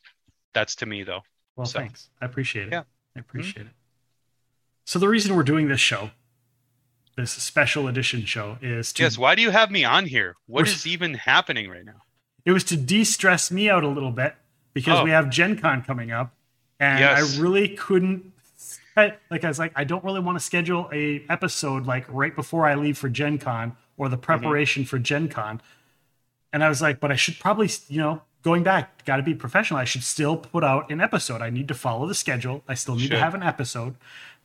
That's to me, though. Well, so. thanks. I appreciate it. Yeah, I appreciate mm-hmm. it. So the reason we're doing this show this special edition show is to Yes. Why do you have me on here? What is even happening right now? it was to de-stress me out a little bit because Oh. we have Gen Con coming up and Yes. I really couldn't I- like I was like I don't really want to schedule a episode like right before I leave for Gen Con or Mm-hmm. the preparation for Gen Con. And I was like, but I should probably, you know, going back, got to be professional. I should still put out an episode. I need to follow the schedule. I still need to have an episode.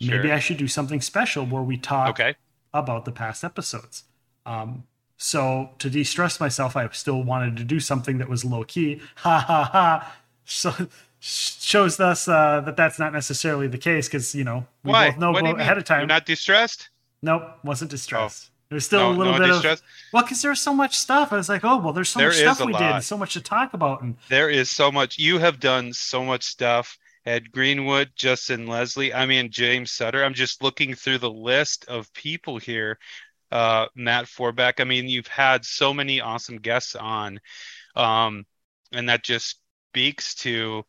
Maybe I should do something special where we talk Okay. about the past episodes. Um, so to de-stress myself, I still wanted to do something that was low key. <laughs> Ha ha ha. So shows us uh, that that's not necessarily the case because you know we Why? both know what do you bo- mean? ahead of time. You're not distressed? nope, wasn't distressed. There's still no, a little no bit distress. of well, because there's so much stuff. I was like, oh well, there's so There much stuff we did, lot. and so much to talk about, and There is so much. You have done so much stuff. Ed Greenwood, Justin Leslie, I mean James Sutter. I'm just looking through the list of people here. Uh, Matt Forbeck. I mean, you've had so many awesome guests on, um, and that just speaks to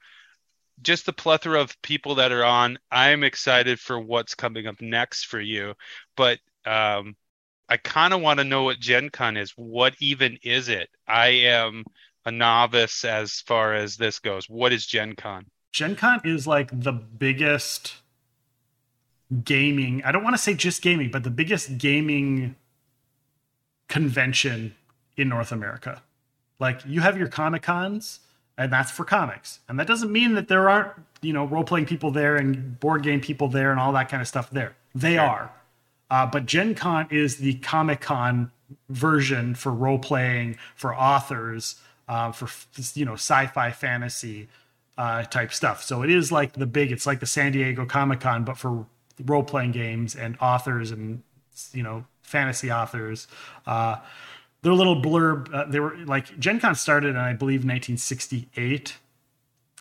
just the plethora of people that are on. I'm excited for what's coming up next for you, but um, I kind of want to know what Gen Con is. What even is it? I am a novice as far as this goes. What is Gen Con? Gen Con is like the biggest gaming, I don't want to say just gaming, but the biggest gaming convention in North America. Like you have your Comic Cons, and that's for comics. And that doesn't mean that there aren't, you know, role playing people there and board game people there and all that kind of stuff there. They Sure. are. Uh, but Gen Con is the Comic Con version for role playing, for authors, uh, for you know sci-fi fantasy uh, type stuff. So it is like the big. It's like the San Diego Comic Con, but for role playing games and authors and you know fantasy authors. Uh, their little blurb. Uh, they were like Gen Con started in I believe 1968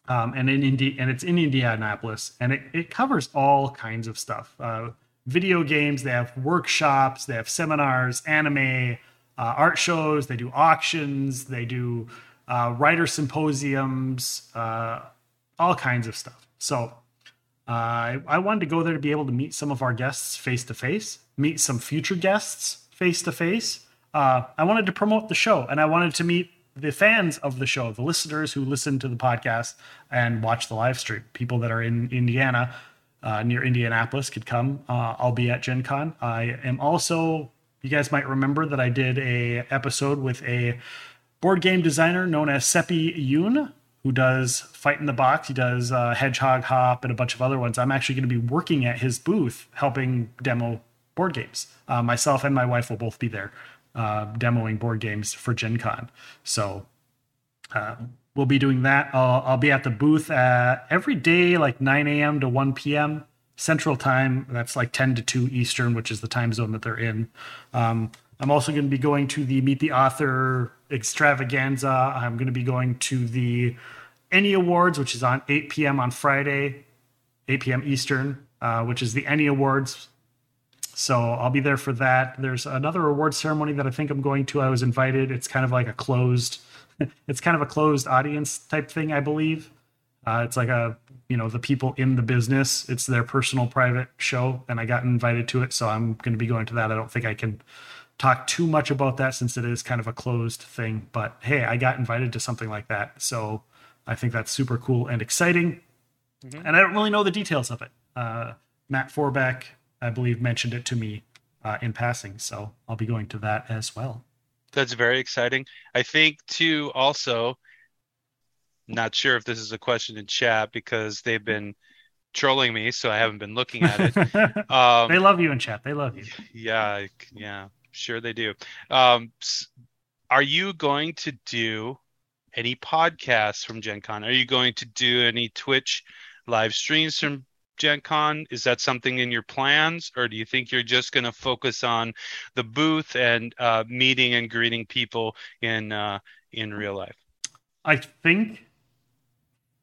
um, and in Indi- and it's in Indianapolis, and it, it covers all kinds of stuff. Video games, they have workshops, they have seminars, anime, uh, art shows, they do auctions, they do uh, writer symposiums, uh, all kinds of stuff. So uh, I, I wanted to go there to be able to meet some of our guests face to face, meet some future guests face to face. I wanted to promote the show, and I wanted to meet the fans of the show, the listeners who listen to the podcast and watch the live stream. People that are in Indiana, uh, near Indianapolis, could come. Uh, I'll be at Gen Con. I am also. You guys might remember that I did a episode with a board game designer known as Seppi Yoon, who does Fight in the Box. He does uh, Hedgehog Hop and a bunch of other ones. I'm actually going to be working at his booth helping demo board games. Uh, myself and my wife will both be there uh, demoing board games for Gen Con. So uh, we'll be doing that. I'll, I'll be at the booth uh, every day, like 9 a.m. to 1 p.m. Central Time. That's like 10 to 2 Eastern, which is the time zone that they're in. Um, I'm also going to be going to the Meet the Author extravaganza. I'm going to be going to the ENnie Awards, which is on 8 p.m. on Friday, 8 p.m. Eastern, uh, which is the ENnie Awards. So I'll be there for that. There's another award ceremony that I think I'm going to. I was invited. It's kind of like a closed, <laughs> it's kind of a closed audience type thing, I believe. Uh, it's like a, you know, the people in the business. It's their personal private show, and I got invited to it, so I'm going to be going to that. I don't think I can talk too much about that since it is kind of a closed thing. But hey, I got invited to something like that, so I think that's super cool and exciting. And I don't really know the details of it. Uh, Matt Forbeck, I believe, mentioned it to me uh, in passing, so I'll be going to that as well. That's very exciting. I think too also not sure if this is a question in chat because they've been trolling me, so I haven't been looking at it. <laughs> Um, they love you in chat. They love you. yeah, yeah, sure they do. Um, are you going to do any podcasts from Gen Con? Are you going to do any Twitch live streams from Gen Con? Is that something in your plans, or do you think you're just going to focus on the booth and uh, meeting and greeting people in uh, in real life? I think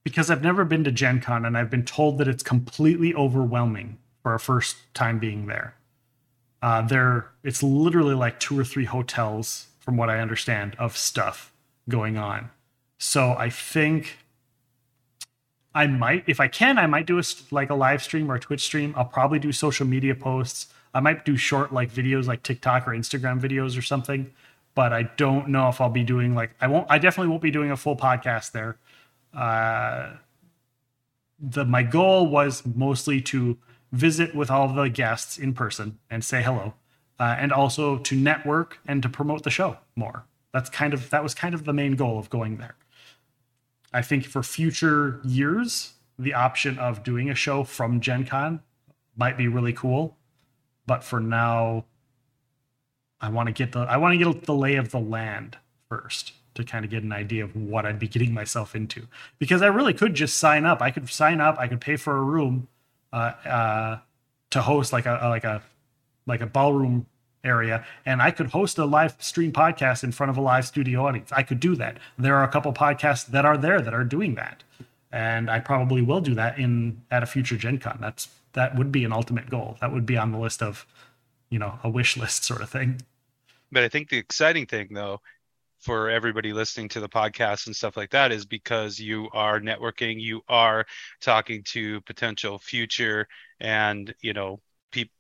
because I've never been to Gen Con and I've been told that it's completely overwhelming for a first time being there. Uh, there, it's literally like two or three hotels, from what I understand, of stuff going on. So I think I might, if I can, I might do a like a live stream or a Twitch stream. I'll probably do social media posts. I might do short like videos like TikTok or Instagram videos or something, but I don't know if I'll be doing like I won't I definitely won't be doing a full podcast there. Uh the my goal was mostly to visit with all the guests in person and say hello. Uh, and also to network and to promote the show more. That's kind of that was kind of the main goal of going there. I think for future years, the option of doing a show from Gen Con might be really cool. But for now, I want to get the I want to get the lay of the land first to kind of get an idea of what I'd be getting myself into. Because I really could just sign up. I could sign up. I could pay for a room uh, uh, to host like a like a like a ballroom area and I could host a live stream podcast in front of a live studio audience. I could do that. There are a couple podcasts that are there that are doing that. And I probably will do that in at a future Gen Con. That's that would be an ultimate goal. That would be on the list of, you know, a wish list sort of thing. But I think the exciting thing though for everybody listening to the podcast and stuff like that is because you are networking, you are talking to potential future and, you know,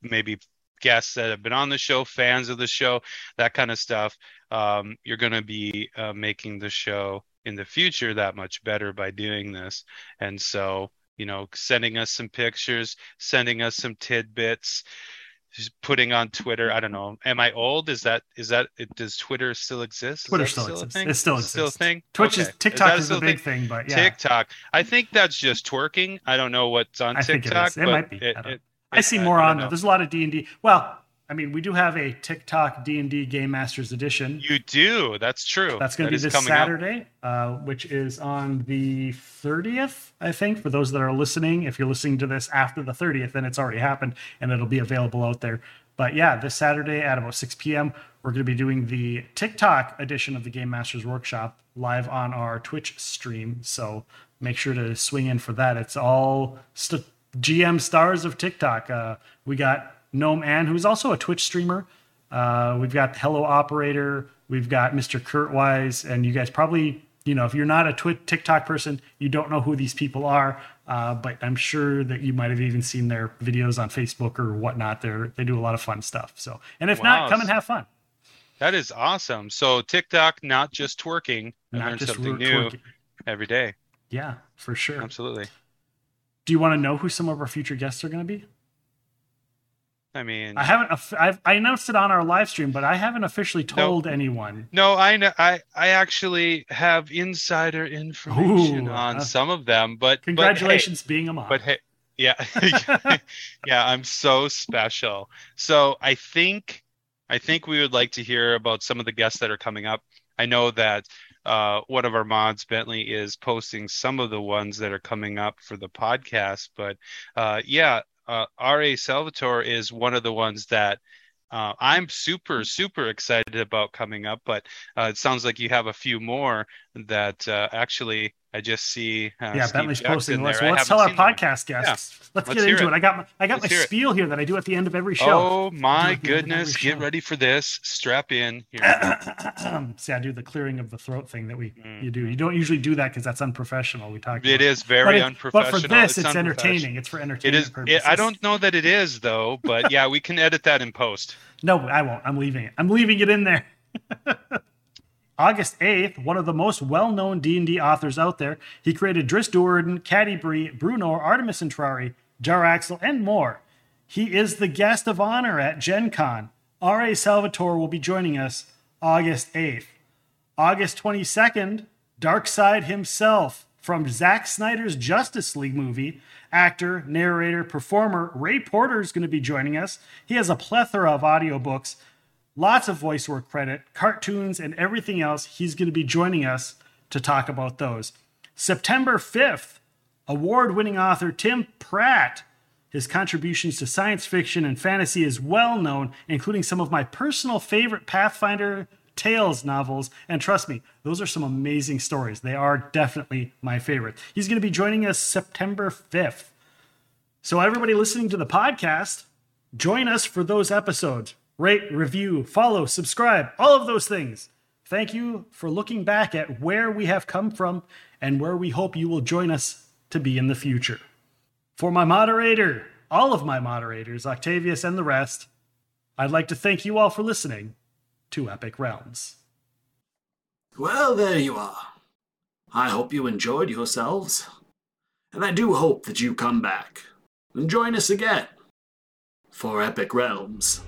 maybe guests that have been on the show, fans of the show, that kind of stuff. Um, you're going to be uh, making the show in the future that much better by doing this. And so, you know, sending us some pictures, sending us some tidbits, putting on Twitter. I don't know. Am I old? Is that is that does Twitter still exist? Twitter still, still exists. It still exists. Still a thing. Twitch okay. is TikTok is, is a big thing? thing, but yeah. TikTok. I think that's just twerking. I don't know what's on I TikTok. It, it might be. It, I see more on there. There's a lot of D and D. Well, I mean, we do have a TikTok D and D Game Masters edition. You do. That's true. That's going to be this Saturday, uh, which is on the 30th, I think. For those that are listening, if you're listening to this after the 30th, then it's already happened and it'll be available out there. But yeah, this Saturday at about 6 p.m., we're going to be doing the TikTok edition of the Game Masters Workshop live on our Twitch stream. So make sure to swing in for that. It's all st- GM stars of TikTok. Uh, we got Gnome Ann, who's also a Twitch streamer. Uh, we've got Hello Operator. We've got Mr. Kurtwise, and you guys probably, you know, if you're not a Twi- TikTok person, you don't know who these people are. Uh, but I'm sure that you might have even seen their videos on Facebook or whatnot. They they do a lot of fun stuff. So, and if wow. not, come and have fun. That is awesome. So TikTok, not just twerking, not learn just something new twerking. every day. Yeah, for sure. Absolutely. Do you want to know who some of our future guests are going to be? I mean, I haven't. I've, I announced it on our live stream, but I haven't officially told no, anyone. No, I know. I I actually have insider information Ooh, on uh, some of them. But congratulations, but, hey, being a mom. But hey, yeah, <laughs> <laughs> yeah, I'm so special. So I think I think we would like to hear about some of the guests that are coming up. I know that uh, one of our mods, Bentley, is posting some of the ones that are coming up for the podcast. But uh, yeah, uh, R.A. Salvatore is one of the ones that uh, I'm super, super excited about coming up. But uh, it sounds like you have a few more that uh, actually I just see. Uh, yeah, Steve Bentley's Jackson posting the list. Well, let's tell our podcast them. guests. Yeah. Let's, let's, get into it. it. I got my, I got let's my spiel it. here that I do at the end of every show. Oh my goodness! Get ready for this. Strap in. <clears throat> See, I do the clearing of the throat thing that we mm. you do. You don't usually do that because that's unprofessional. We talk. It is very but unprofessional. But for this, it's, it's entertaining. It's for entertainment it is, purposes. I don't know that it is though, but yeah, we can edit that in post. <laughs> No, I won't. I'm leaving it. I'm leaving it in there. <laughs> August 8th, one of the most well-known D&D authors out there, he created Drizzt Do'Urden, Catti-brie, Bruenor, Artemis Entreri, Jarlaxle, and more. He is the guest of honor at Gen Con. R.A. Salvatore will be joining us August 8th. August 22nd, Darkseid himself from Zack Snyder's Justice League movie, actor, narrator, performer Ray Porter is going to be joining us. He has a plethora of audiobooks lots of voice work credit, cartoons, and everything else. He's going to be joining us to talk about those. September 5th, award winning author Tim Pratt. His contributions to science fiction and fantasy is well known, including some of my personal favorite Pathfinder Tales novels. And trust me, those are some amazing stories. They are definitely my favorite. He's going to be joining us September 5th. So, everybody listening to the podcast, join us for those episodes rate, review, follow, subscribe, all of those things. Thank you for looking back at where we have come from and where we hope you will join us to be in the future. For my moderator, all of my moderators, Octavius and the rest, I'd like to thank you all for listening to Epic Realms. Well, there you are. I hope you enjoyed yourselves. And I do hope that you come back and join us again for Epic Realms.